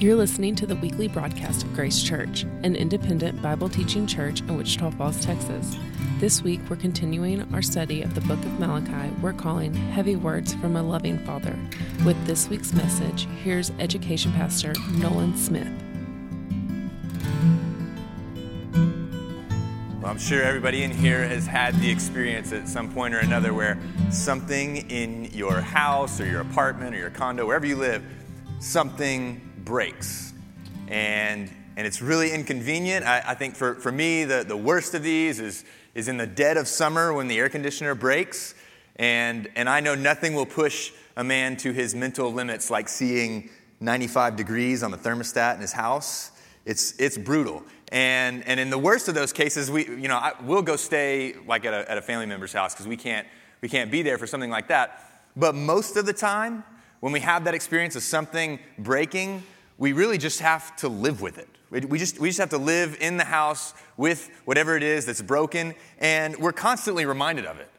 You're listening to the weekly broadcast of Grace Church, an independent Bible teaching church in Wichita Falls, Texas. This week, we're continuing our study of the book of Malachi. We're calling Heavy Words from a Loving Father. With this week's message, here's Education Pastor Nolan Smith. Well, I'm sure everybody in here has had the experience at some point or another where something in your house or your apartment or your condo, wherever you live, something breaks. And, and it's really inconvenient. I, I think for, for me, the, the worst of these is, is in the dead of summer when the air conditioner breaks. And, and I know nothing will push a man to his mental limits like seeing 95 degrees on the thermostat in his house. It's, it's brutal. And, and in the worst of those cases, we, you know, I, we'll go stay like at a, at a family member's house because we can't, we can't be there for something like that. But most of the time, when we have that experience of something breaking, we really just have to live with it. We just, we just have to live in the house with whatever it is that's broken, and we're constantly reminded of it.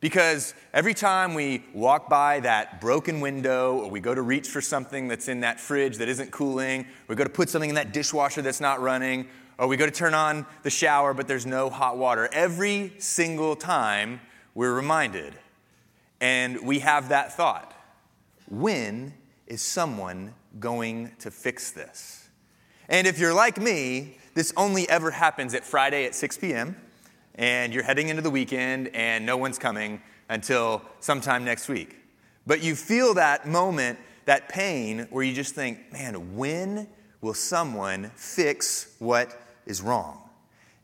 Because every time we walk by that broken window, or we go to reach for something that's in that fridge that isn't cooling, we go to put something in that dishwasher that's not running, or we go to turn on the shower but there's no hot water, every single time we're reminded. And we have that thought when is someone going to fix this? And if you're like me, this only ever happens at Friday at 6 p.m., and you're heading into the weekend, and no one's coming until sometime next week. But you feel that moment, that pain, where you just think, man, when will someone fix what is wrong?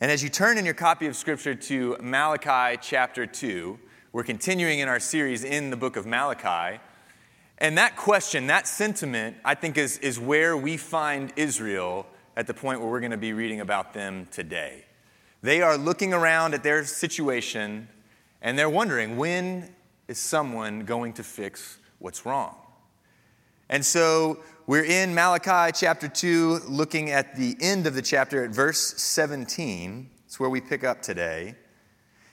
And as you turn in your copy of Scripture to Malachi chapter 2, we're continuing in our series in the book of Malachi. And that question, that sentiment, I think is, is where we find Israel at the point where we're going to be reading about them today. They are looking around at their situation and they're wondering when is someone going to fix what's wrong? And so we're in Malachi chapter 2, looking at the end of the chapter at verse 17. It's where we pick up today.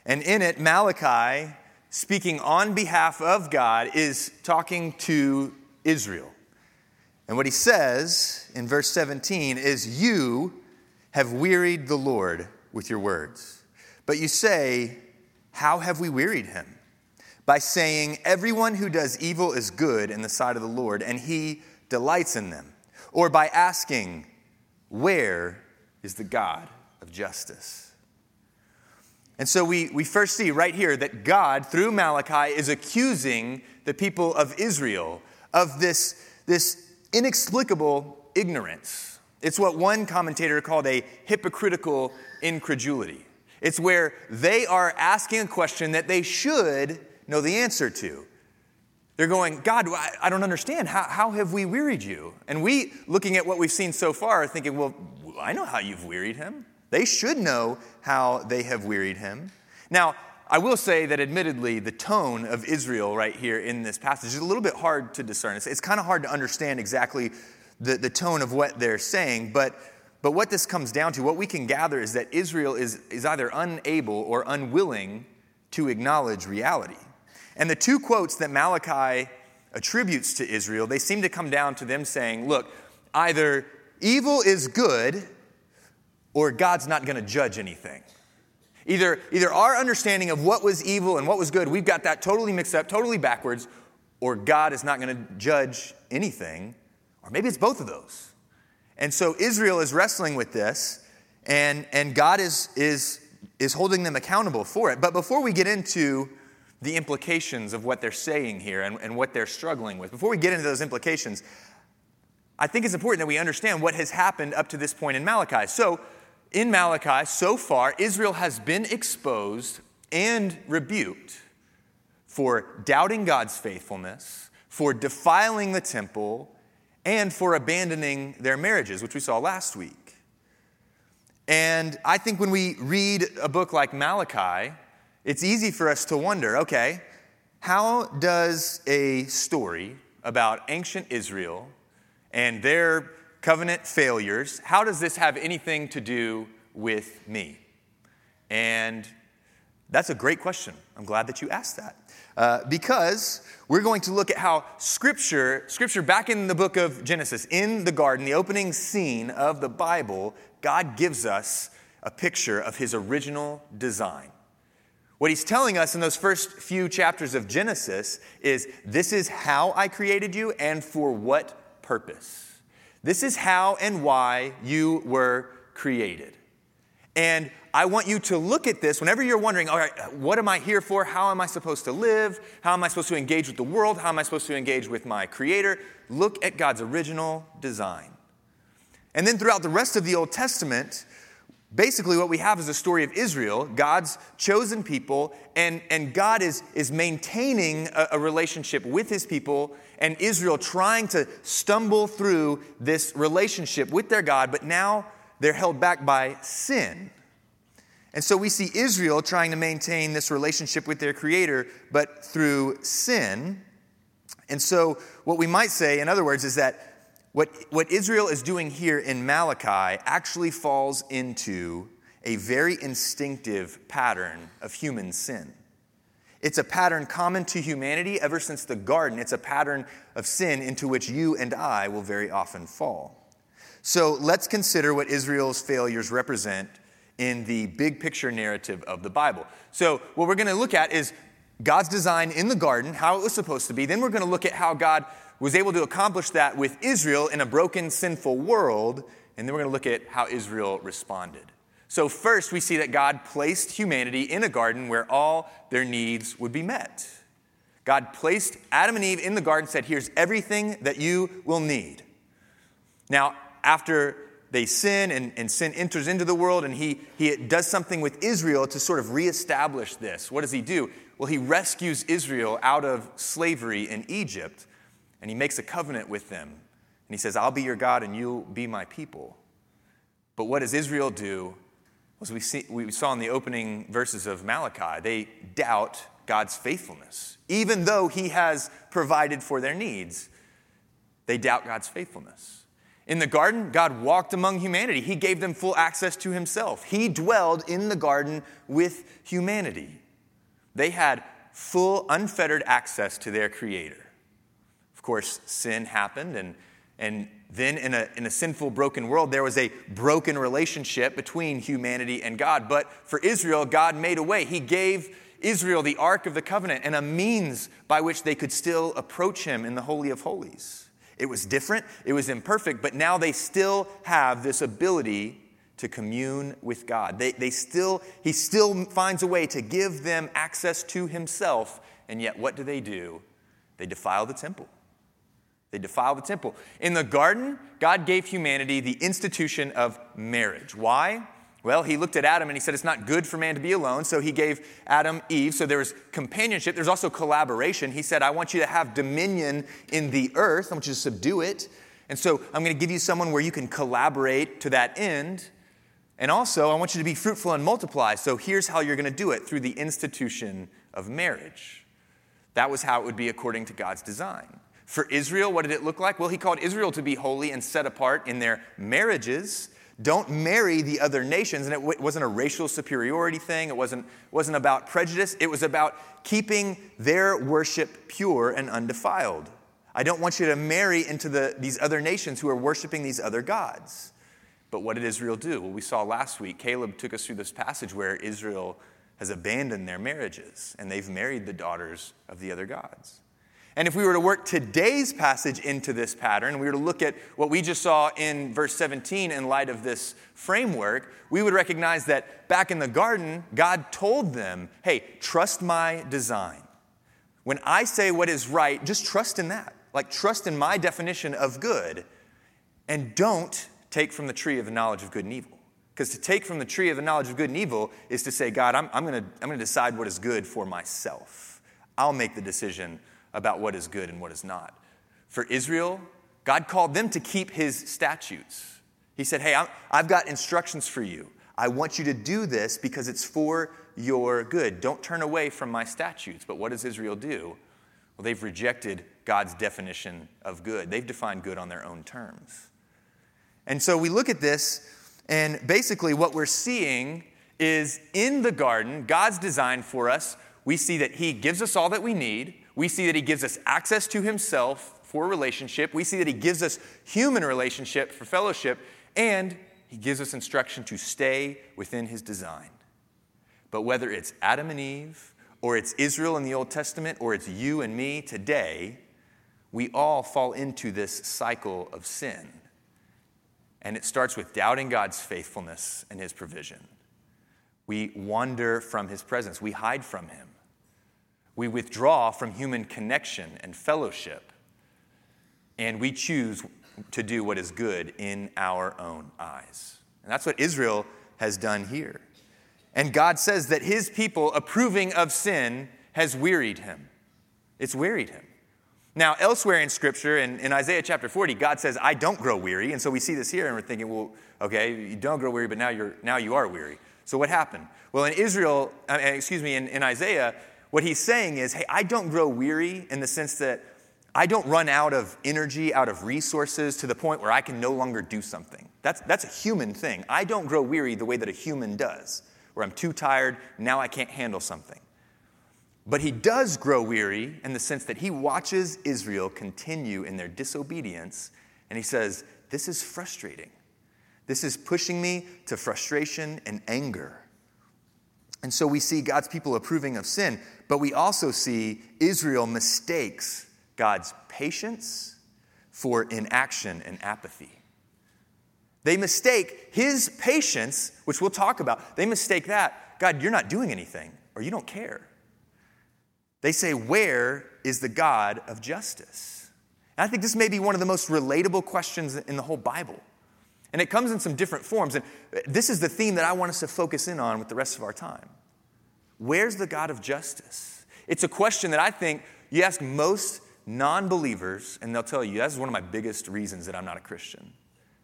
And in it, Malachi speaking on behalf of God, is talking to Israel. And what he says in verse 17 is, You have wearied the Lord with your words. But you say, How have we wearied him? By saying, Everyone who does evil is good in the sight of the Lord, and he delights in them. Or by asking, Where is the God of justice? And so we, we first see right here that God, through Malachi, is accusing the people of Israel of this, this inexplicable ignorance. It's what one commentator called a hypocritical incredulity. It's where they are asking a question that they should know the answer to. They're going, God, I don't understand. How, how have we wearied you? And we, looking at what we've seen so far, are thinking, well, I know how you've wearied him. They should know how they have wearied him. Now, I will say that admittedly, the tone of Israel right here in this passage is a little bit hard to discern. It's, it's kind of hard to understand exactly the, the tone of what they're saying, but, but what this comes down to, what we can gather is that Israel is, is either unable or unwilling to acknowledge reality. And the two quotes that Malachi attributes to Israel, they seem to come down to them saying, look, either evil is good or God's not going to judge anything. Either, either our understanding of what was evil and what was good, we've got that totally mixed up, totally backwards, or God is not going to judge anything, or maybe it's both of those. And so Israel is wrestling with this, and, and God is, is, is holding them accountable for it. But before we get into the implications of what they're saying here and, and what they're struggling with, before we get into those implications, I think it's important that we understand what has happened up to this point in Malachi. So, in Malachi, so far, Israel has been exposed and rebuked for doubting God's faithfulness, for defiling the temple, and for abandoning their marriages, which we saw last week. And I think when we read a book like Malachi, it's easy for us to wonder okay, how does a story about ancient Israel and their covenant failures, how does this have anything to do with me? And that's a great question. I'm glad that you asked that. Uh, because we're going to look at how scripture, scripture back in the book of Genesis, in the garden, the opening scene of the Bible, God gives us a picture of his original design. What he's telling us in those first few chapters of Genesis is this is how I created you and for what purpose. This is how and why you were created. And I want you to look at this whenever you're wondering, all right, what am I here for? How am I supposed to live? How am I supposed to engage with the world? How am I supposed to engage with my Creator? Look at God's original design. And then throughout the rest of the Old Testament, basically what we have is a story of Israel, God's chosen people, and, and God is, is maintaining a, a relationship with his people, and Israel trying to stumble through this relationship with their God, but now they're held back by sin. And so we see Israel trying to maintain this relationship with their Creator, but through sin. And so, what we might say, in other words, is that what, what Israel is doing here in Malachi actually falls into a very instinctive pattern of human sin. It's a pattern common to humanity ever since the garden. It's a pattern of sin into which you and I will very often fall. So let's consider what Israel's failures represent in the big picture narrative of the Bible. So, what we're going to look at is God's design in the garden, how it was supposed to be. Then we're going to look at how God was able to accomplish that with Israel in a broken, sinful world. And then we're going to look at how Israel responded. So, first, we see that God placed humanity in a garden where all their needs would be met. God placed Adam and Eve in the garden, said, Here's everything that you will need. Now, after they sin and, and sin enters into the world, and he, he does something with Israel to sort of reestablish this. What does he do? Well, he rescues Israel out of slavery in Egypt, and he makes a covenant with them. And he says, I'll be your God, and you'll be my people. But what does Israel do? As we, see, we saw in the opening verses of Malachi, they doubt God's faithfulness. Even though he has provided for their needs, they doubt God's faithfulness. In the garden, God walked among humanity. He gave them full access to himself. He dwelled in the garden with humanity. They had full, unfettered access to their Creator. Of course, sin happened, and, and then in a, in a sinful, broken world, there was a broken relationship between humanity and God. But for Israel, God made a way. He gave Israel the Ark of the Covenant and a means by which they could still approach Him in the Holy of Holies. It was different, it was imperfect, but now they still have this ability to commune with God. They, they still, he still finds a way to give them access to himself, and yet what do they do? They defile the temple. They defile the temple. In the garden, God gave humanity the institution of marriage. Why? Well, he looked at Adam and he said, It's not good for man to be alone. So he gave Adam Eve. So there was companionship. There's also collaboration. He said, I want you to have dominion in the earth. I want you to subdue it. And so I'm going to give you someone where you can collaborate to that end. And also, I want you to be fruitful and multiply. So here's how you're going to do it through the institution of marriage. That was how it would be according to God's design. For Israel, what did it look like? Well, he called Israel to be holy and set apart in their marriages don't marry the other nations. And it wasn't a racial superiority thing, it wasn't, wasn't about prejudice, it was about keeping their worship pure and undefiled. I don't want you to marry into the, these other nations who are worshiping these other gods. But what did Israel do? Well, we saw last week, Caleb took us through this passage where Israel has abandoned their marriages and they've married the daughters of the other gods. And if we were to work today's passage into this pattern, we were to look at what we just saw in verse 17 in light of this framework, we would recognize that back in the garden, God told them, hey, trust my design. When I say what is right, just trust in that. Like, trust in my definition of good. And don't take from the tree of the knowledge of good and evil. Because to take from the tree of the knowledge of good and evil is to say, God, I'm, I'm going I'm going to decide what is good for myself. I'll make the decision about what is good and what is not. For Israel, God called them to keep his statutes. He said, Hey, I've got instructions for you. I want you to do this because it's for your good. Don't turn away from my statutes. But what does Israel do? Well, they've rejected God's definition of good. They've defined good on their own terms. And so we look at this, and basically what we're seeing is in the garden, God's design for us, we see that He gives us all that we need. We see that he gives us access to himself for relationship. We see that he gives us human relationship for fellowship. And he gives us instruction to stay within his design. But whether it's Adam and Eve, or it's Israel in the Old Testament, or it's you and me today, we all fall into this cycle of sin. And it starts with doubting God's faithfulness and his provision. We wander from his presence, we hide from him. We withdraw from human connection and fellowship. And we choose to do what is good in our own eyes. And that's what Israel has done here. And God says that his people approving of sin has wearied him. It's wearied him. Now, elsewhere in Scripture, in, in, Isaiah chapter 40, God says, I don't grow weary. And so we see this here and we're thinking, well, okay, you don't grow weary, but now, you're, now you are weary. So what happened? Well, in Israel, uh, excuse me, in, in Isaiah, what he's saying is, hey, I don't grow weary in the sense that I don't run out of energy, out of resources to the point where I can no longer do something. That's, that's a human thing. I don't grow weary the way that a human does, where I'm too tired, now I can't handle something. But he does grow weary in the sense that he watches Israel continue in their disobedience, and he says, This is frustrating. This is pushing me to frustration and anger. And so we see God's people approving of sin, but we also see Israel mistakes God's patience for inaction and apathy. They mistake his patience, which we'll talk about, they mistake that, God, you're not doing anything, or you don't care. They say, Where is the God of justice? And I think this may be one of the most relatable questions in the whole Bible. And it comes in some different forms. And this is the theme that I want us to focus in on with the rest of our time. Where's the God of justice? It's a question that I think you ask most non believers, and they'll tell you that's one of my biggest reasons that I'm not a Christian.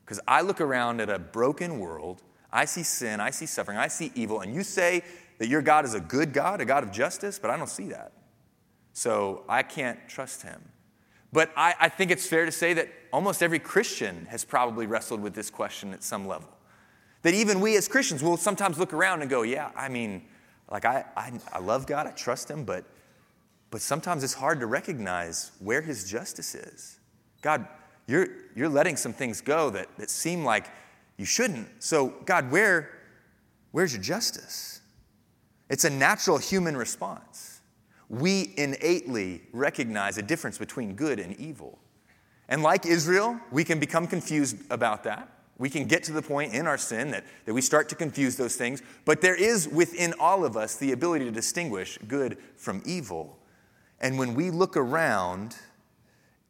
Because I look around at a broken world, I see sin, I see suffering, I see evil, and you say that your God is a good God, a God of justice, but I don't see that. So I can't trust him. But I, I think it's fair to say that almost every Christian has probably wrestled with this question at some level. That even we as Christians will sometimes look around and go, yeah, I mean, like I, I, I love God, I trust him, but but sometimes it's hard to recognize where his justice is. God, you're, you're letting some things go that, that seem like you shouldn't. So, God, where, where's your justice? It's a natural human response. We innately recognize a difference between good and evil. And like Israel, we can become confused about that. We can get to the point in our sin that, that we start to confuse those things. But there is within all of us the ability to distinguish good from evil. And when we look around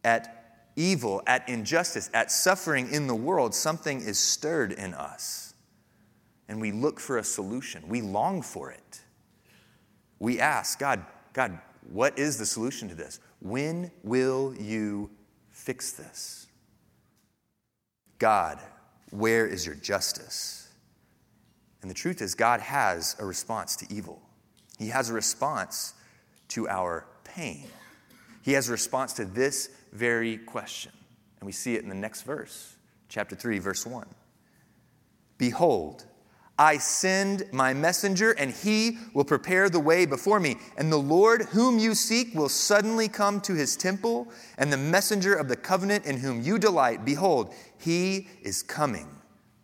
at evil, at injustice, at suffering in the world, something is stirred in us. And we look for a solution. We long for it. We ask, God, God, what is the solution to this? When will you fix this? God, where is your justice? And the truth is, God has a response to evil. He has a response to our pain. He has a response to this very question. And we see it in the next verse, chapter 3, verse 1. Behold, I send my messenger, and he will prepare the way before me. And the Lord whom you seek will suddenly come to his temple, and the messenger of the covenant in whom you delight, behold, he is coming,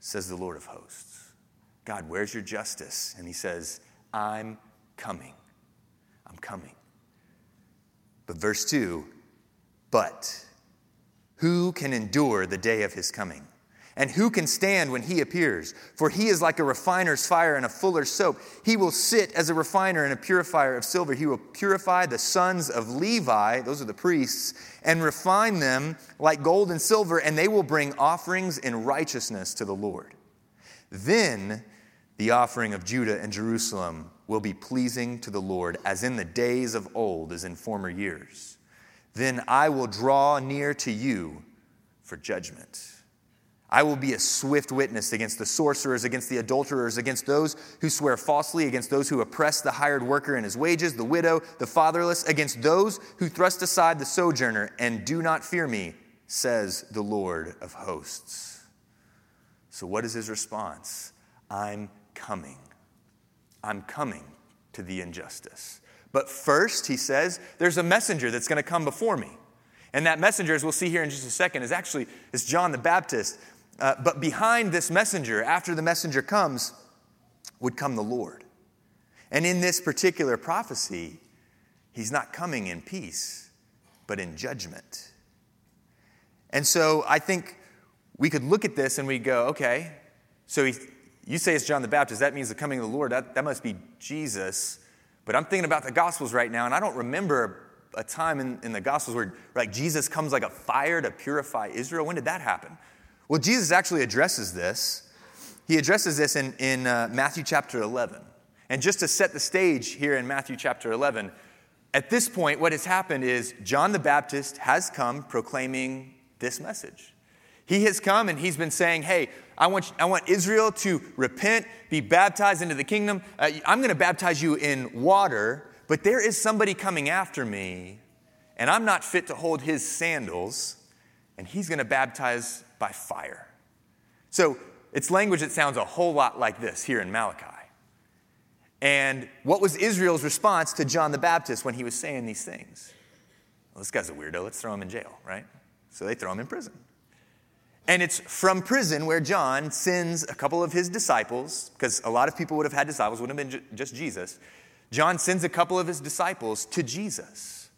says the Lord of hosts. God, where's your justice? And he says, I'm coming. I'm coming. But verse 2 But who can endure the day of his coming? And who can stand when he appears? For he is like a refiner's fire and a fuller's soap. He will sit as a refiner and a purifier of silver. He will purify the sons of Levi, those are the priests, and refine them like gold and silver, and they will bring offerings in righteousness to the Lord. Then the offering of Judah and Jerusalem will be pleasing to the Lord, as in the days of old, as in former years. Then I will draw near to you for judgment. I will be a swift witness against the sorcerers, against the adulterers, against those who swear falsely, against those who oppress the hired worker in his wages, the widow, the fatherless, against those who thrust aside the sojourner and do not fear me, says the Lord of hosts. So, what is his response? I'm coming. I'm coming to the injustice. But first, he says, there's a messenger that's going to come before me. And that messenger, as we'll see here in just a second, is actually is John the Baptist. Uh, but behind this messenger, after the messenger comes, would come the Lord. And in this particular prophecy, he's not coming in peace, but in judgment. And so I think we could look at this and we go, okay, so he, you say it's John the Baptist, that means the coming of the Lord, that, that must be Jesus. But I'm thinking about the Gospels right now, and I don't remember a time in, in the Gospels where like Jesus comes like a fire to purify Israel. When did that happen? Well, Jesus actually addresses this. He addresses this in, in uh, Matthew chapter 11. And just to set the stage here in Matthew chapter 11, at this point, what has happened is John the Baptist has come proclaiming this message. He has come and he's been saying, Hey, I want, I want Israel to repent, be baptized into the kingdom. Uh, I'm going to baptize you in water, but there is somebody coming after me, and I'm not fit to hold his sandals, and he's going to baptize by fire. So it's language that sounds a whole lot like this here in Malachi. And what was Israel's response to John the Baptist when he was saying these things? Well, this guy's a weirdo. Let's throw him in jail, right? So they throw him in prison. And it's from prison where John sends a couple of his disciples, because a lot of people would have had disciples, wouldn't have been just Jesus. John sends a couple of his disciples to Jesus.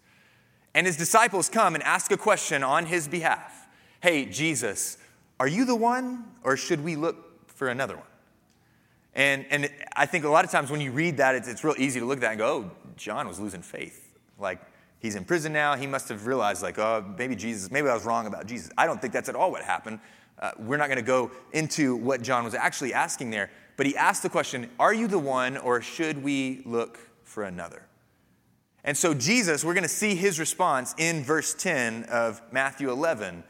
And his disciples come and ask a question on his behalf Hey, Jesus, are you the one, or should we look for another one? And, and I think a lot of times when you read that, it's, it's real easy to look at that and go, oh, John was losing faith. Like, He's in prison now. He must have realized, like, oh, maybe Jesus, maybe I was wrong about Jesus. I don't think that's at all what happened. Uh, we're not going to go into what John was actually asking there, but he asked the question Are you the one, or should we look for another? And so, Jesus, we're going to see his response in verse 10 of Matthew 11.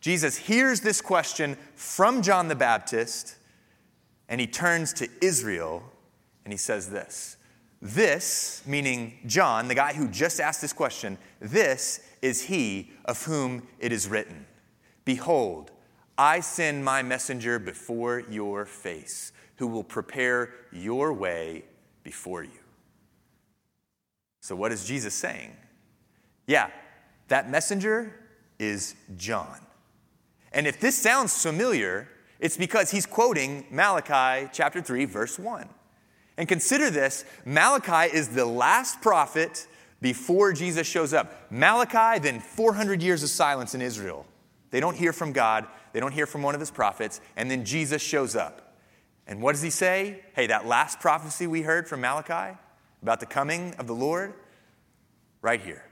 Jesus hears this question from John the Baptist, and he turns to Israel and he says this this, meaning John, the guy who just asked this question, this is he of whom it is written Behold, I send my messenger before your face, who will prepare your way before you. So, what is Jesus saying? Yeah, that messenger is John. And if this sounds familiar, it's because he's quoting Malachi chapter 3, verse 1. And consider this Malachi is the last prophet before Jesus shows up. Malachi, then 400 years of silence in Israel. They don't hear from God, they don't hear from one of his prophets, and then Jesus shows up. And what does he say? Hey, that last prophecy we heard from Malachi about the coming of the Lord, right here.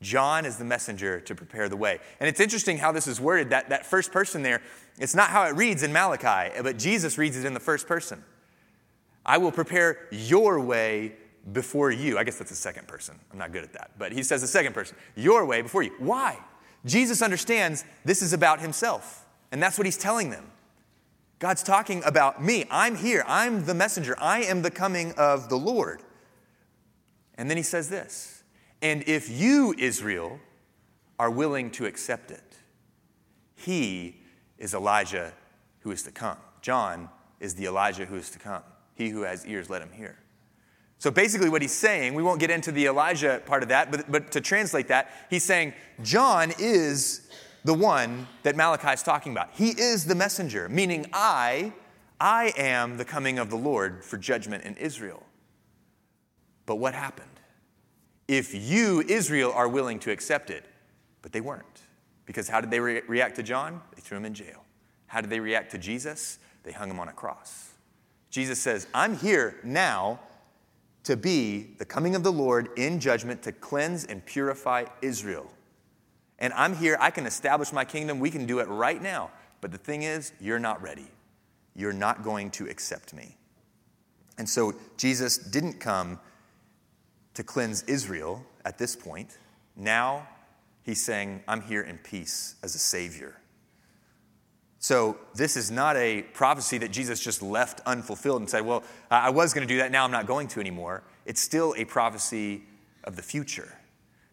John is the messenger to prepare the way. And it's interesting how this is worded. That, that first person there, it's not how it reads in Malachi, but Jesus reads it in the first person. I will prepare your way before you. I guess that's the second person. I'm not good at that. But he says the second person, your way before you. Why? Jesus understands this is about himself. And that's what he's telling them. God's talking about me. I'm here. I'm the messenger. I am the coming of the Lord. And then he says this And if you, Israel, are willing to accept it, he is Elijah who is to come. John is the Elijah who is to come. He who has ears, let him hear. So basically, what he's saying, we won't get into the Elijah part of that, but, but to translate that, he's saying John is the one that Malachi is talking about. He is the messenger, meaning I, I am the coming of the Lord for judgment in Israel. But what happened? If you, Israel, are willing to accept it, but they weren't. Because how did they re- react to John? They threw him in jail. How did they react to Jesus? They hung him on a cross. Jesus says, I'm here now to be the coming of the Lord in judgment to cleanse and purify Israel. And I'm here, I can establish my kingdom. We can do it right now. But the thing is, you're not ready. You're not going to accept me. And so Jesus didn't come to cleanse Israel at this point. Now he's saying, I'm here in peace as a Savior. So, this is not a prophecy that Jesus just left unfulfilled and said, Well, I was going to do that, now I'm not going to anymore. It's still a prophecy of the future.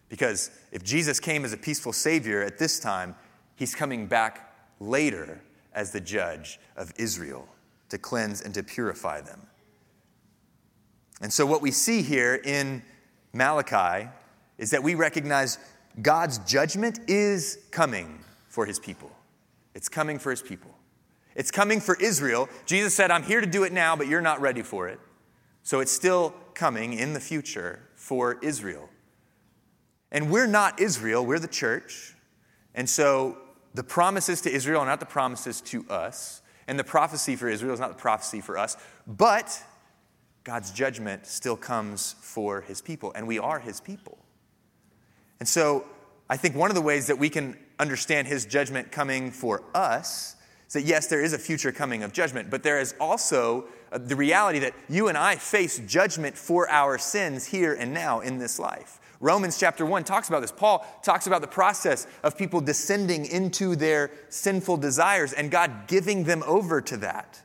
Because if Jesus came as a peaceful Savior at this time, he's coming back later as the judge of Israel to cleanse and to purify them. And so, what we see here in Malachi is that we recognize God's judgment is coming for his people. It's coming for his people. It's coming for Israel. Jesus said, I'm here to do it now, but you're not ready for it. So it's still coming in the future for Israel. And we're not Israel, we're the church. And so the promises to Israel are not the promises to us. And the prophecy for Israel is not the prophecy for us. But God's judgment still comes for his people, and we are his people. And so I think one of the ways that we can understand his judgment coming for us is that yes, there is a future coming of judgment, but there is also uh, the reality that you and I face judgment for our sins here and now in this life. Romans chapter 1 talks about this. Paul talks about the process of people descending into their sinful desires and God giving them over to that.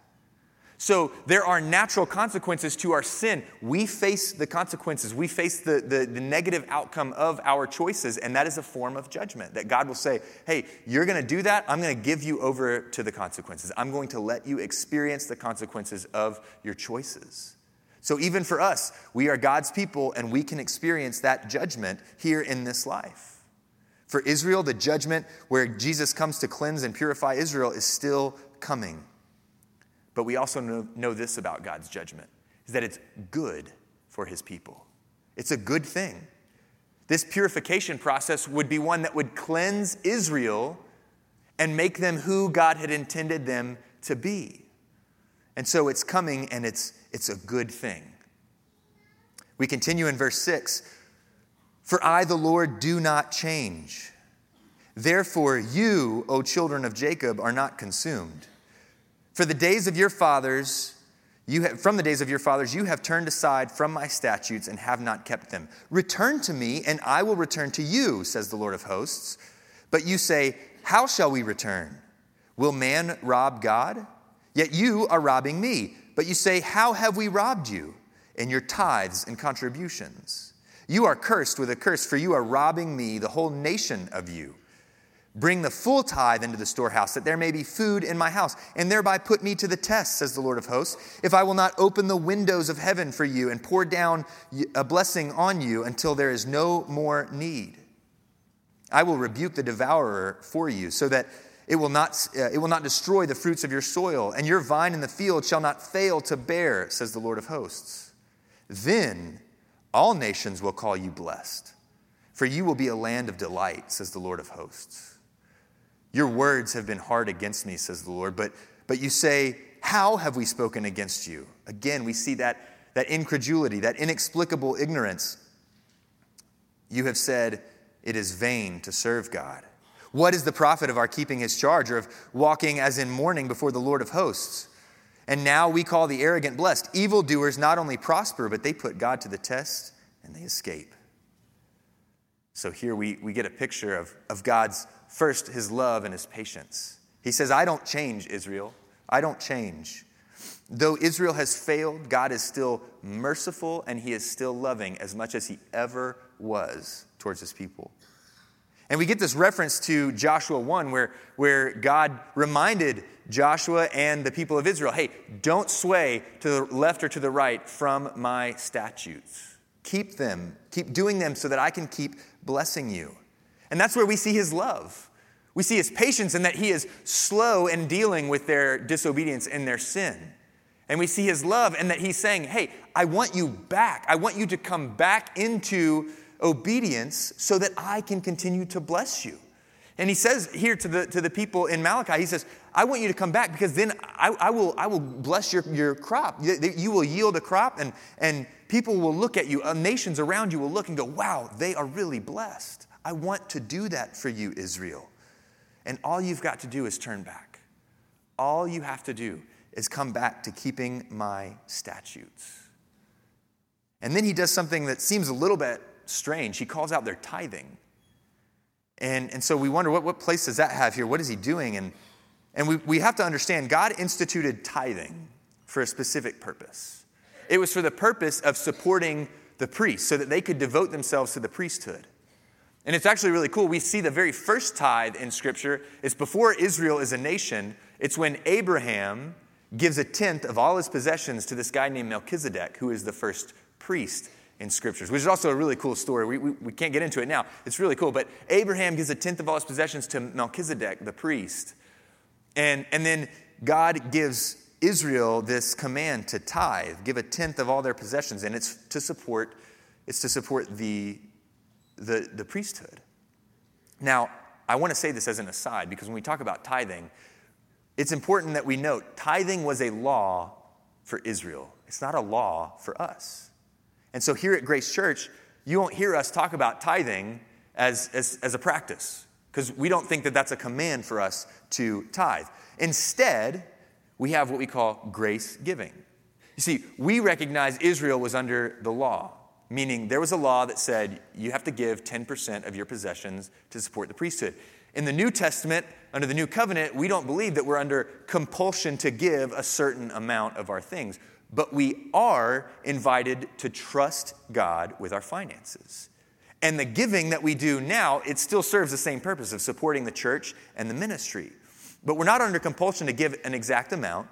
So there are natural consequences to our sin. We face the consequences, we face the, the, the, negative outcome of our choices, and that is a form of judgment. That God will say, Hey, you're going to do that. I'm going to give you over to the consequences. I'm going to let you experience the consequences of your choices. So even for us, we are God's people, and we can experience that judgment here in this life. For Israel, the judgment where Jesus comes to cleanse and purify Israel is still coming. But we also know, know this about God's judgment is that it's good for his people. It's a good thing. This purification process would be one that would cleanse Israel and make them who God had intended them to be. And so it's coming and it's, it's a good thing. We continue in verse 6 For I, the Lord, do not change. Therefore, you, O children of Jacob, are not consumed. For the days of your fathers, you have, from the days of your fathers, you have turned aside from my statutes and have not kept them. Return to me, and I will return to you, says the Lord of hosts. But you say, How shall we return? Will man rob God? Yet you are robbing me. But you say, How have we robbed you? In your tithes and contributions. You are cursed with a curse, for you are robbing me, the whole nation of you. Bring the full tithe into the storehouse, that there may be food in my house, and thereby put me to the test, says the Lord of hosts, if I will not open the windows of heaven for you and pour down a blessing on you until there is no more need. I will rebuke the devourer for you, so that it will not, uh, it will not destroy the fruits of your soil, and your vine in the field shall not fail to bear, says the Lord of hosts. Then all nations will call you blessed, for you will be a land of delight, says the Lord of hosts. Your words have been hard against me, says the Lord, but, but you say, How have we spoken against you? Again, we see that, that incredulity, that inexplicable ignorance. You have said, It is vain to serve God. What is the profit of our keeping his charge or of walking as in mourning before the Lord of hosts? And now we call the arrogant blessed. Evildoers not only prosper, but they put God to the test and they escape. So here we, we get a picture of, of God's first, his love and his patience. He says, I don't change, Israel. I don't change. Though Israel has failed, God is still merciful and he is still loving as much as he ever was towards his people. And we get this reference to Joshua 1, where, where God reminded Joshua and the people of Israel hey, don't sway to the left or to the right from my statutes. Keep them, keep doing them so that I can keep blessing you. And that's where we see his love. We see his patience in that he is slow in dealing with their disobedience and their sin. And we see his love in that he's saying, Hey, I want you back. I want you to come back into obedience so that I can continue to bless you. And he says here to the, to the people in Malachi, he says, I want you to come back because then I, I will, I will bless your, your crop. You, will yield a crop, and, and people will look at you, uh, nations around you will look and go, wow, they are really blessed. I want to do that for you, Israel. And all you've got to do is turn back. All you have to do is come back to keeping my statutes. And then he does something that seems a little bit strange. He calls out their tithing. And, and so we wonder what, what place does that have here? What is he doing? And, and we, we have to understand God instituted tithing for a specific purpose. It was for the purpose of supporting the priests so that they could devote themselves to the priesthood. And it's actually really cool. We see the very first tithe in Scripture. It's before Israel is a nation. It's when Abraham gives a tenth of all his possessions to this guy named Melchizedek, who is the first priest in scriptures, which is also a really cool story. We, we, we, can't get into it now. It's really cool. But Abraham gives a tenth of all his possessions to Melchizedek, the priest. And, and then God gives Israel this command to tithe, give a tenth of all their possessions, and it's to support, it's to support the, the, the priesthood. Now, I want to say this as an aside because when we talk about tithing, it's important that we note tithing was a law for Israel. It's not a law for us. And so here at Grace Church, you won't hear us talk about tithing as, as, as a practice because we don't think that that's a command for us to tithe. Instead, we have what we call grace giving. You see, we recognize Israel was under the law, meaning there was a law that said you have to give 10% of your possessions to support the priesthood. In the New Testament, under the New Covenant, we don't believe that we're under compulsion to give a certain amount of our things but we are invited to trust God with our finances. And the giving that we do now, it still serves the same purpose of supporting the church and the ministry. But we're not under compulsion to give an exact amount.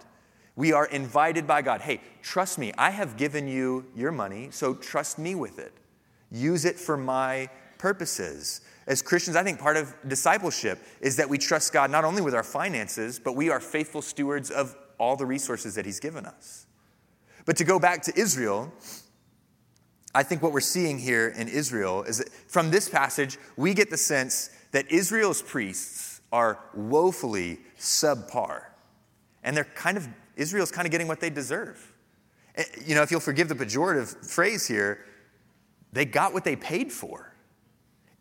We are invited by God hey, trust me, I have given you your money, so trust me with it. Use it for my purposes. As Christians, I think part of discipleship is that we trust God not only with our finances, but we are faithful stewards of all the resources that He's given us. But to go back to Israel, I think what we're seeing here in Israel is that from this passage, we get the sense that Israel's priests are woefully subpar. And they're kind of, Israel's kind of getting what they deserve. Eh, you know, if you'll forgive the pejorative phrase here, they got what they paid for.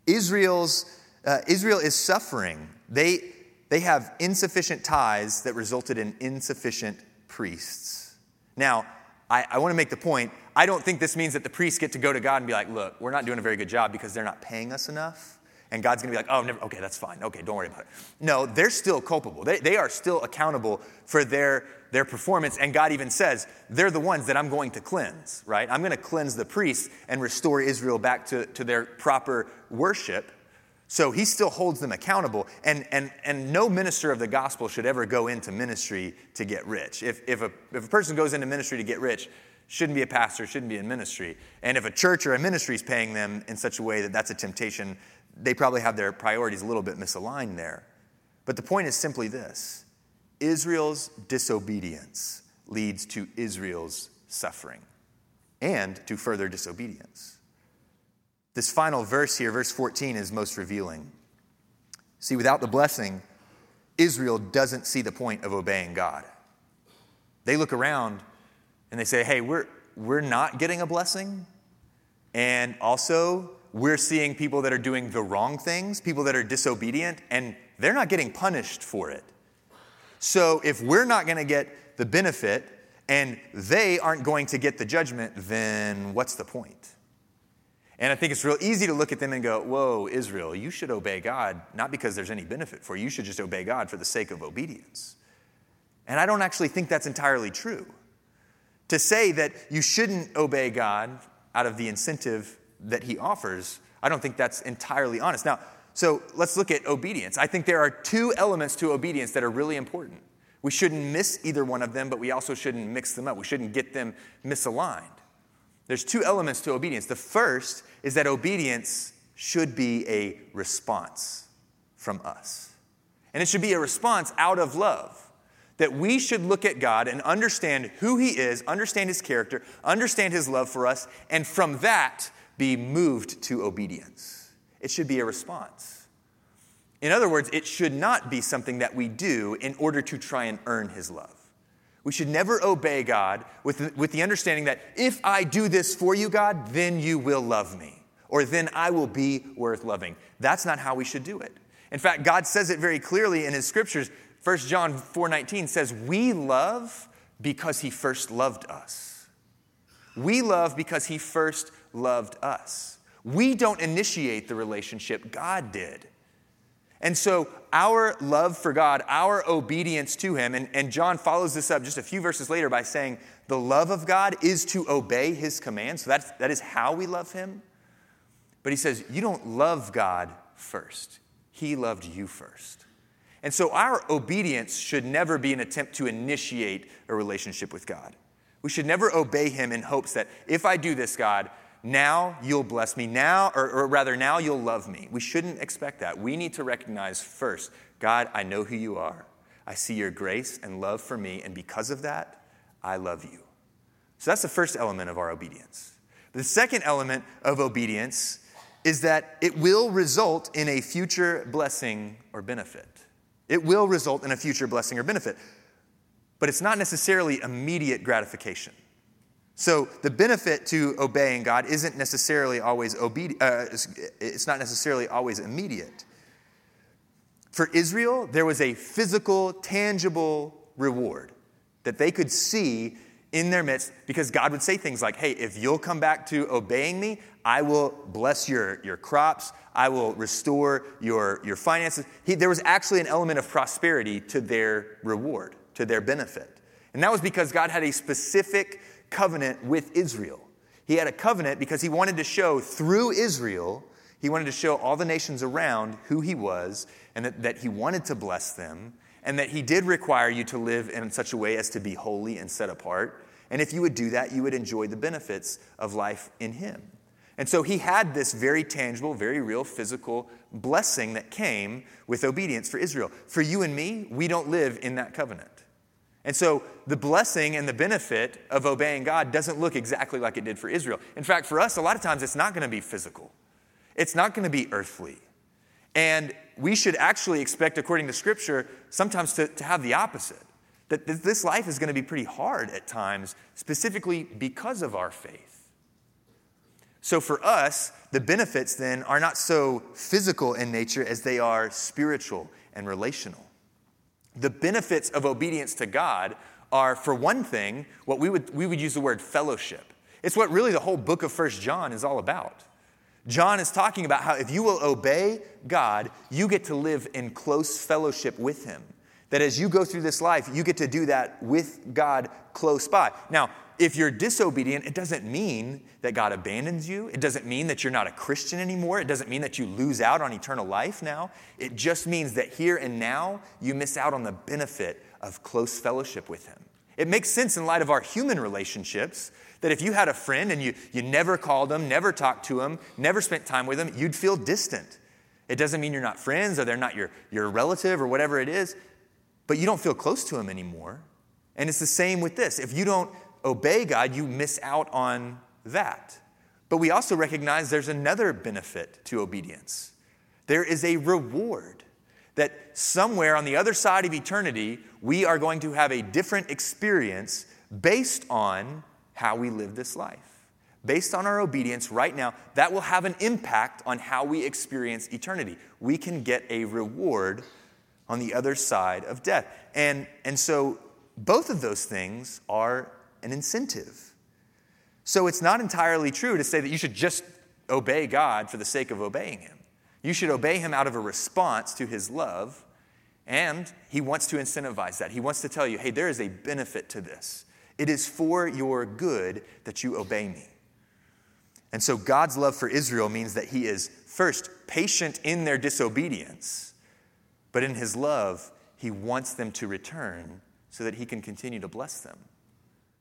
Israel's, uh, Israel is suffering. They, they have insufficient tithes that resulted in insufficient priests. Now, I, I want to make the point I don't think this means that the priests get to go to God and be like, look, we're not doing a very good job because they're not paying us enough. And God's going to be like, oh, never, okay, that's fine. Okay, don't worry about it. No, they're still culpable. They, they are still accountable for their, their performance. And God even says, they're the ones that I'm going to cleanse, right? I'm going to cleanse the priests and restore Israel back to, to their proper worship. So he still holds them accountable. And, and, and no minister of the gospel should ever go into ministry to get rich. If, if, a, if a person goes into ministry to get rich, shouldn't be a pastor, shouldn't be in ministry. And if a church or a ministry is paying them in such a way that that's a temptation, they probably have their priorities a little bit misaligned there. But the point is simply this Israel's disobedience leads to Israel's suffering and to further disobedience. This final verse here, verse 14, is most revealing. See, without the blessing, Israel doesn't see the point of obeying God. They look around and they say, hey, we're, we're not getting a blessing. And also, we're seeing people that are doing the wrong things, people that are disobedient, and they're not getting punished for it. So, if we're not going to get the benefit and they aren't going to get the judgment, then what's the point? And I think it's real easy to look at them and go, Whoa, Israel, you should obey God, not because there's any benefit for you. You should just obey God for the sake of obedience. And I don't actually think that's entirely true. To say that you shouldn't obey God out of the incentive that He offers, I don't think that's entirely honest. Now, so let's look at obedience. I think there are two elements to obedience that are really important. We shouldn't miss either one of them, but we also shouldn't mix them up. We shouldn't get them misaligned. There's two elements to obedience. The first is that obedience should be a response from us. And it should be a response out of love. That we should look at God and understand who He is, understand His character, understand His love for us, and from that be moved to obedience. It should be a response. In other words, it should not be something that we do in order to try and earn His love. We should never obey God with, with the understanding that if I do this for you, God, then you will love me, or then I will be worth loving. That's not how we should do it. In fact, God says it very clearly in his scriptures. 1 John 4:19 says, "We love because he first loved us." We love because he first loved us. We don't initiate the relationship, God did. And so, our love for God, our obedience to Him, and, and John follows this up just a few verses later by saying, the love of God is to obey His commands. So, that's, that is how we love Him. But He says, you don't love God first, He loved you first. And so, our obedience should never be an attempt to initiate a relationship with God. We should never obey Him in hopes that if I do this, God, now you'll bless me. Now, or, or rather, now you'll love me. We shouldn't expect that. We need to recognize first, God, I know who you are. I see your grace and love for me, and because of that, I love you. So that's the first element of our obedience. The second element of obedience is that it will result in a future blessing or benefit. It will result in a future blessing or benefit, but it's not necessarily immediate gratification. So the benefit to obeying God isn't necessarily always obedi- uh, it's not necessarily always immediate. For Israel, there was a physical, tangible reward that they could see in their midst because God would say things like, Hey, if you'll come back to obeying me, I will bless your, your crops, I will restore your, your finances. He, there was actually an element of prosperity to their reward, to their benefit. And that was because God had a specific covenant with Israel. He had a covenant because he wanted to show through Israel, he wanted to show all the nations around who he was and that, that he wanted to bless them and that he did require you to live in such a way as to be holy and set apart. And if you would do that, you would enjoy the benefits of life in him. And so he had this very tangible, very real physical blessing that came with obedience for Israel. For you and me, we don't live in that covenant. And so the blessing and the benefit of obeying God doesn't look exactly like it did for Israel. In fact, for us, a lot of times it's not going to be physical, it's not going to be earthly. And we should actually expect, according to Scripture, sometimes to, to have the opposite. That this life is going to be pretty hard at times, specifically because of our faith. So for us, the benefits then are not so physical in nature as they are spiritual and relational. The benefits of obedience to God are, for one thing, what we would, we would use the word fellowship. It's what really the whole book of First John is all about. John is talking about how if you will obey God, you get to live in close fellowship with Him. That as you go through this life, you get to do that with God close by. Now, if you're disobedient, it doesn't mean that God abandons you. It doesn't mean that you're not a Christian anymore. It doesn't mean that you lose out on eternal life now. It just means that here and now, you miss out on the benefit of close fellowship with Him. It makes sense in light of our human relationships that if you had a friend and you, you never called them, never talked to them, never spent time with them, you'd feel distant. It doesn't mean you're not friends or they're not your, your relative or whatever it is, but you don't feel close to them anymore. And it's the same with this. If you don't obey God, you miss out on that. But we also recognize there's another benefit to obedience there is a reward that somewhere on the other side of eternity, we are going to have a different experience based on how we live this life. Based on our obedience right now, that will have an impact on how we experience eternity. We can get a reward on the other side of death. And, and so both of those things are an incentive. So it's not entirely true to say that you should just obey God for the sake of obeying Him. You should obey Him out of a response to His love, and He wants to incentivize that. He wants to tell you, hey, there is a benefit to this. It is for your good that you obey me. And so God's love for Israel means that he is first patient in their disobedience, but in his love, he wants them to return so that he can continue to bless them.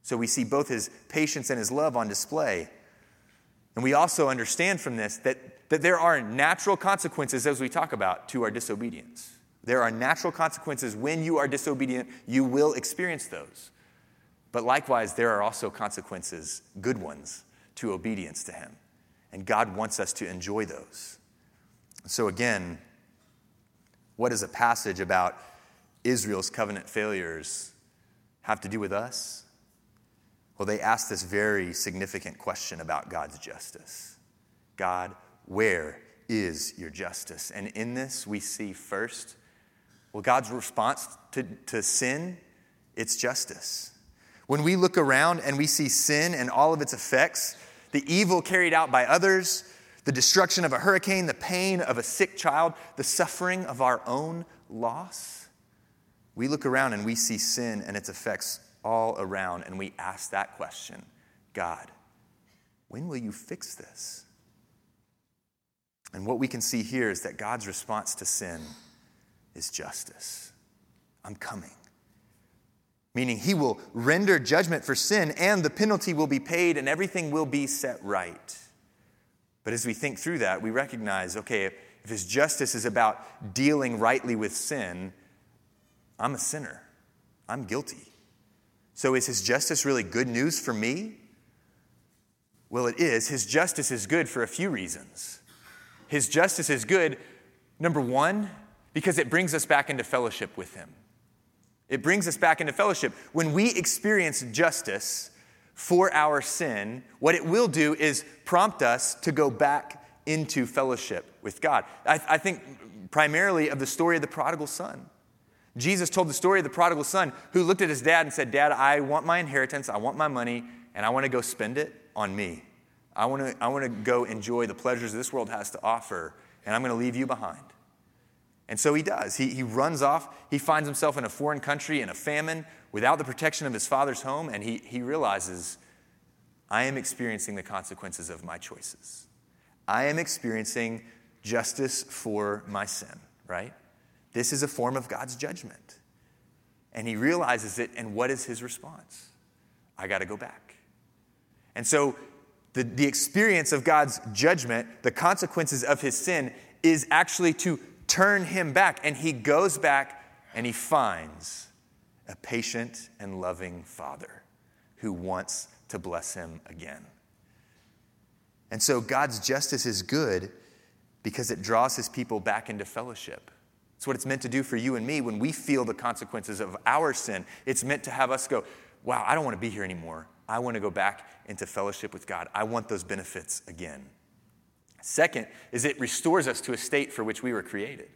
So we see both his patience and his love on display. And we also understand from this that, that there are natural consequences, as we talk about, to our disobedience. There are natural consequences when you are disobedient, you will experience those. But likewise, there are also consequences, good ones, to obedience to Him. And God wants us to enjoy those. So, again, what does a passage about Israel's covenant failures have to do with us? Well, they ask this very significant question about God's justice God, where is your justice? And in this, we see first, well, God's response to, to sin, it's justice. When we look around and we see sin and all of its effects, the evil carried out by others, the destruction of a hurricane, the pain of a sick child, the suffering of our own loss, we look around and we see sin and its effects all around, and we ask that question God, when will you fix this? And what we can see here is that God's response to sin is justice. I'm coming meaning he will render judgment for sin and the penalty will be paid and everything will be set right. But as we think through that, we recognize okay, if, his justice is about dealing rightly with sin, I'm a sinner. I'm guilty. So is his justice really good news for me? Well, it is. His justice is good for a few reasons. His justice is good, number one, because it brings us back into fellowship with him. It brings us back into fellowship. When we experience justice for our sin, what it will do is prompt us to go back into fellowship with God. I, I think primarily of the story of the prodigal son. Jesus told the story of the prodigal son who looked at his dad and said, Dad, I want my inheritance, I want my money, and I want to go spend it on me. I want to, I want to go enjoy the pleasures this world has to offer, and I'm going to leave you behind. And so he does. He, he runs off. He finds himself in a foreign country in a famine without the protection of his father's home, and he, he realizes, I am experiencing the consequences of my choices. I am experiencing justice for my sin, right? This is a form of God's judgment. And he realizes it, and what is his response? I got to go back. And so the, the experience of God's judgment, the consequences of his sin, is actually to turn him back. And he goes back and he finds a patient and loving father who wants to bless him again. And so God's justice is good because it draws his people back into fellowship. It's what it's meant to do for you and me when we feel the consequences of our sin. It's meant to have us go, wow, I don't want to be here anymore. I want to go back into fellowship with God. I want those benefits again. Second is it restores us to a state for which we were created.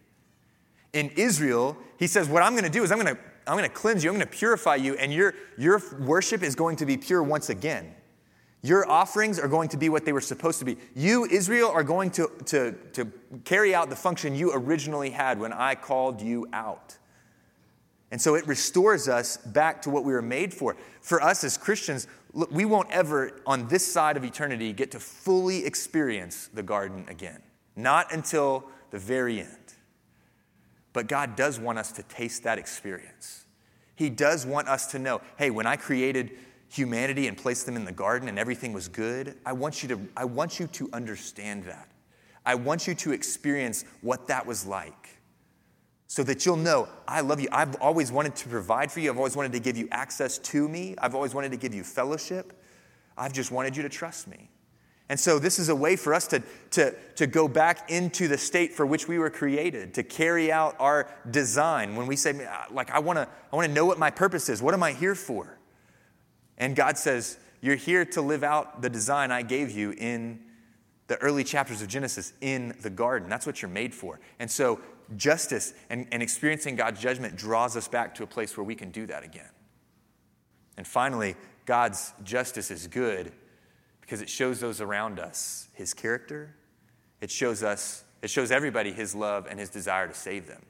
In Israel, he says, What I'm going to do is I'm going to, I'm going to cleanse you, I'm going to purify you, and your, your worship is going to be pure once again. Your offerings are going to be what they were supposed to be. You, Israel, are going to, to, to carry out the function you originally had when I called you out. And so it restores us back to what we were made for. For us as Christians, look, we won't ever, on this side of eternity, get to fully experience the garden again. Not until the very end. But God does want us to taste that experience. He does want us to know hey, when I created humanity and placed them in the garden and everything was good, I want you to, I want you to understand that. I want you to experience what that was like so that you'll know I love you. I've always wanted to provide for you. I've always wanted to give you access to me. I've always wanted to give you fellowship. I've just wanted you to trust me. And so, this is a way for us to, to, to go back into the state for which we were created, to carry out our design. When we say, like, I want to I wanna know what my purpose is, what am I here for? And God says, You're here to live out the design I gave you in the early chapters of Genesis in the garden. That's what you're made for. And so, justice and, and experiencing God's judgment draws us back to a place where we can do that again. And finally, God's justice is good because it shows those around us his character. It shows us, it shows everybody his love and his desire to save them.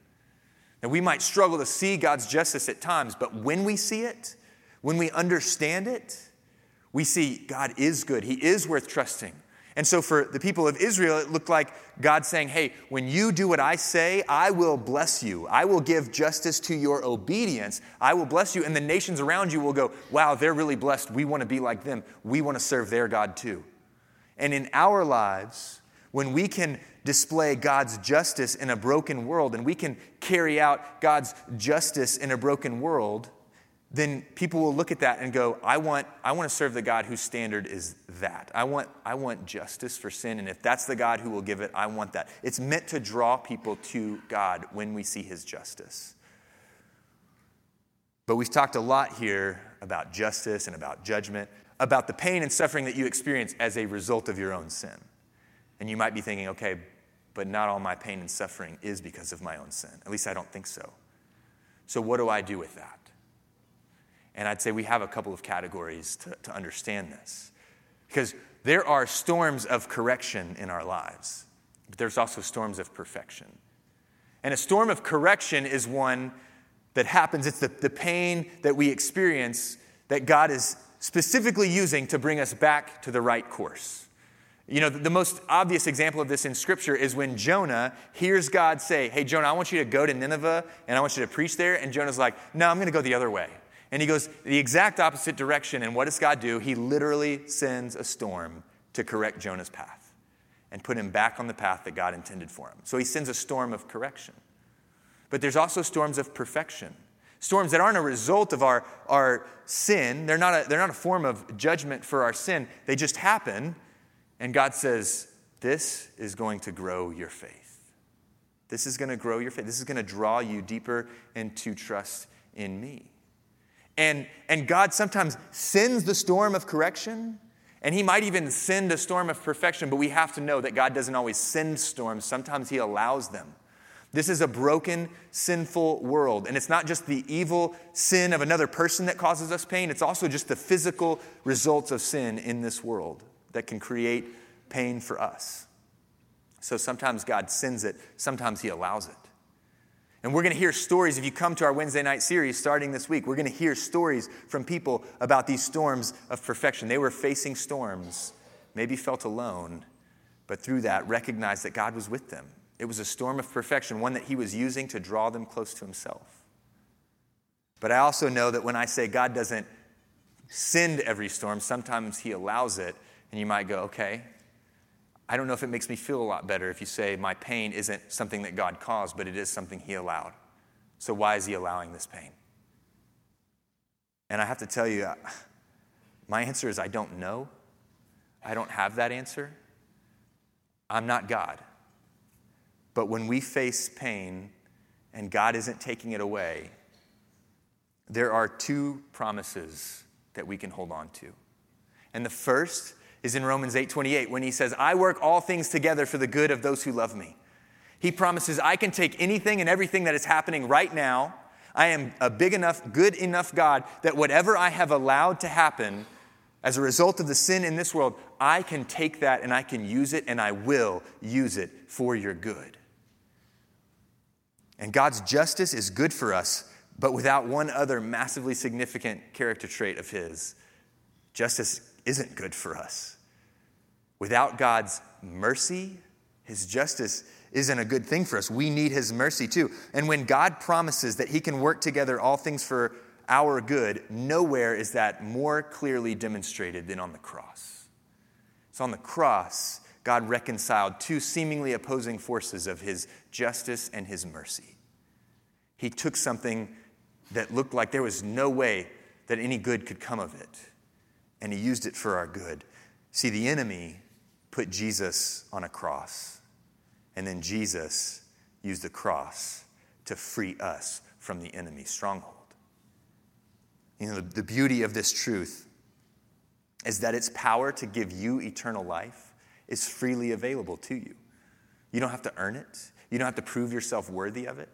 Now, we might struggle to see God's justice at times, but when we see it, when we understand it, we see God is good. He is worth trusting. And so for the people of Israel, it looked like God saying, Hey, when you do what I say, I will bless you. I will give justice to your obedience. I will bless you. And the nations around you will go, Wow, they're really blessed. We want to be like them. We want to serve their God too. And in our lives, when we can display God's justice in a broken world and we can carry out God's justice in a broken world, then people will look at that and go, I want, I want to serve the God whose standard is that. I want, I want justice for sin, and if that's the God who will give it, I want that. It's meant to draw people to God when we see his justice. But we've talked a lot here about justice and about judgment, about the pain and suffering that you experience as a result of your own sin. And you might be thinking, okay, but not all my pain and suffering is because of my own sin. At least I don't think so. So, what do I do with that? And I'd say we have a couple of categories to, to understand this. Because there are storms of correction in our lives, but there's also storms of perfection. And a storm of correction is one that happens, it's the, the pain that we experience that God is specifically using to bring us back to the right course. You know, the most obvious example of this in Scripture is when Jonah hears God say, Hey, Jonah, I want you to go to Nineveh and I want you to preach there. And Jonah's like, No, I'm going to go the other way. And he goes the exact opposite direction. And what does God do? He literally sends a storm to correct Jonah's path. and put him back on the path that God intended for him. So he sends a storm of correction. But there's also storms of perfection. Storms that aren't a result of our, our sin. They're not, a, they're not a form of judgment for our sin. They just happen. And God says, This is going to grow your faith. This is going to grow your faith. This is going to draw you deeper into trust in me. And, and God sometimes sends the storm of correction, and He might even send a storm of perfection, but we have to know that God doesn't always send storms. Sometimes He allows them. This is a broken, sinful world. And it's not just the evil sin of another person that causes us pain, it's also just the physical results of sin in this world that can create pain for us. So sometimes God sends it, sometimes He allows it. And we're going to hear stories. If you come to our Wednesday night series starting this week, we're going to hear stories from people about these storms of perfection. They were facing storms, maybe felt alone, but through that recognized that God was with them. It was a storm of perfection, one that He was using to draw them close to Himself. But I also know that when I say God doesn't send every storm, sometimes He allows it, and you might go, okay, I don't know if it makes me feel a lot better if you say my pain isn't something that God caused, but it is something He allowed. So why is He allowing this pain? And I have to tell you, my answer is I don't know. I don't have that answer. I'm not God. But when we face pain and God isn't taking it away, there are two promises that we can hold on to. And the first is in Romans 8:28 when he says, "I work all things together for the good of those who love me." He promises, "I can take anything and everything that is happening right now. I am a big enough, good enough God that whatever I have allowed to happen as a result of the sin in this world, I can take that and I can use it and I will use it for your good." And God's justice is good for us, but without one other massively significant character trait of his. Justice isn't good for us. Without God's mercy, his justice isn't a good thing for us. We need his mercy too. And when God promises that he can work together all things for our good, nowhere is that more clearly demonstrated than on the cross. It's on the cross God reconciled two seemingly opposing forces of his justice and his mercy. He took something that looked like there was no way that any good could come of it and he used it for our good. See, the enemy put Jesus on a cross, and then Jesus used the cross to free us from the enemy's stronghold. You know, the, the beauty of this truth is that its power to give you eternal life is freely available to you. You don't have to earn it, you don't have to prove yourself worthy of it.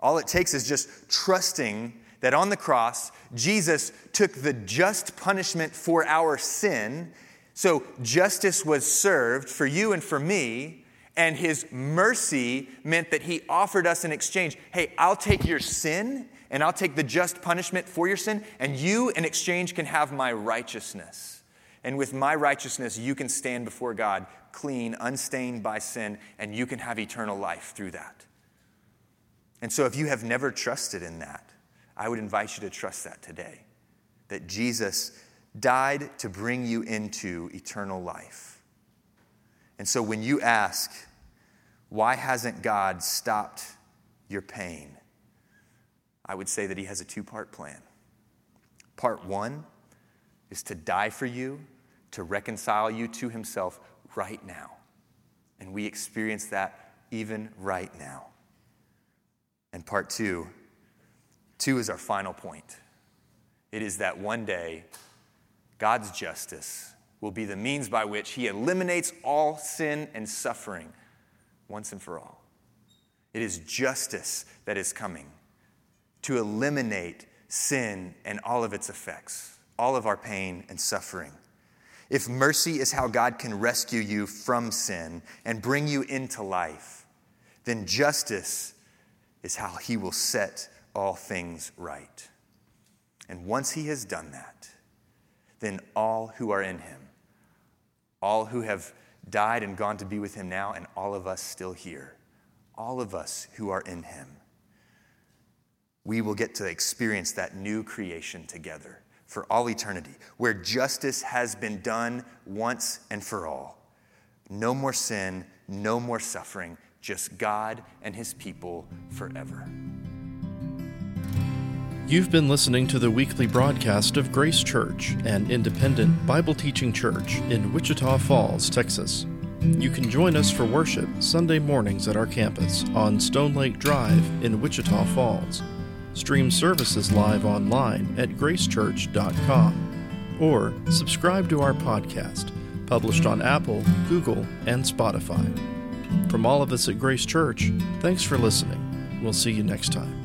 All it takes is just trusting that on the cross, Jesus took the just punishment for our sin. So justice was served for you and for me, and his mercy meant that he offered us an exchange. Hey, I'll take your sin and I'll take the just punishment for your sin, and you in exchange can have my righteousness. And with my righteousness, you can stand before God clean, unstained by sin, and you can have eternal life through that. And so, if you have never trusted in that, I would invite you to trust that today that Jesus died to bring you into eternal life. And so when you ask, why hasn't God stopped your pain? I would say that He has a two part plan. Part one is to die for you, to reconcile you to Himself right now. And we experience that even right now. And part two Two is our final point it is that one day God's justice will be the means by which He eliminates all sin and suffering once and for all. It is justice that is coming to eliminate sin and all of its effects, all of our pain and suffering. If mercy is how God can rescue you from sin and bring you into life, then justice is how He will set all things right. And once he has done that, then all who are in him, all who have died and gone to be with him now, and all of us still here, all of us who are in him, we will get to experience that new creation together for all eternity, where justice has been done once and for all, No more sin, no more suffering, just God and his people forever. You've been listening to the weekly broadcast of Grace Church, an independent Bible teaching church in Wichita Falls, Texas. You can join us for worship Sunday mornings at our campus on Stone Lake Drive in Wichita Falls. Stream services live online at gracechurch.com or subscribe to our podcast, published on Apple, Google, and Spotify. From all of us at Grace Church, thanks for listening. We'll see you next time.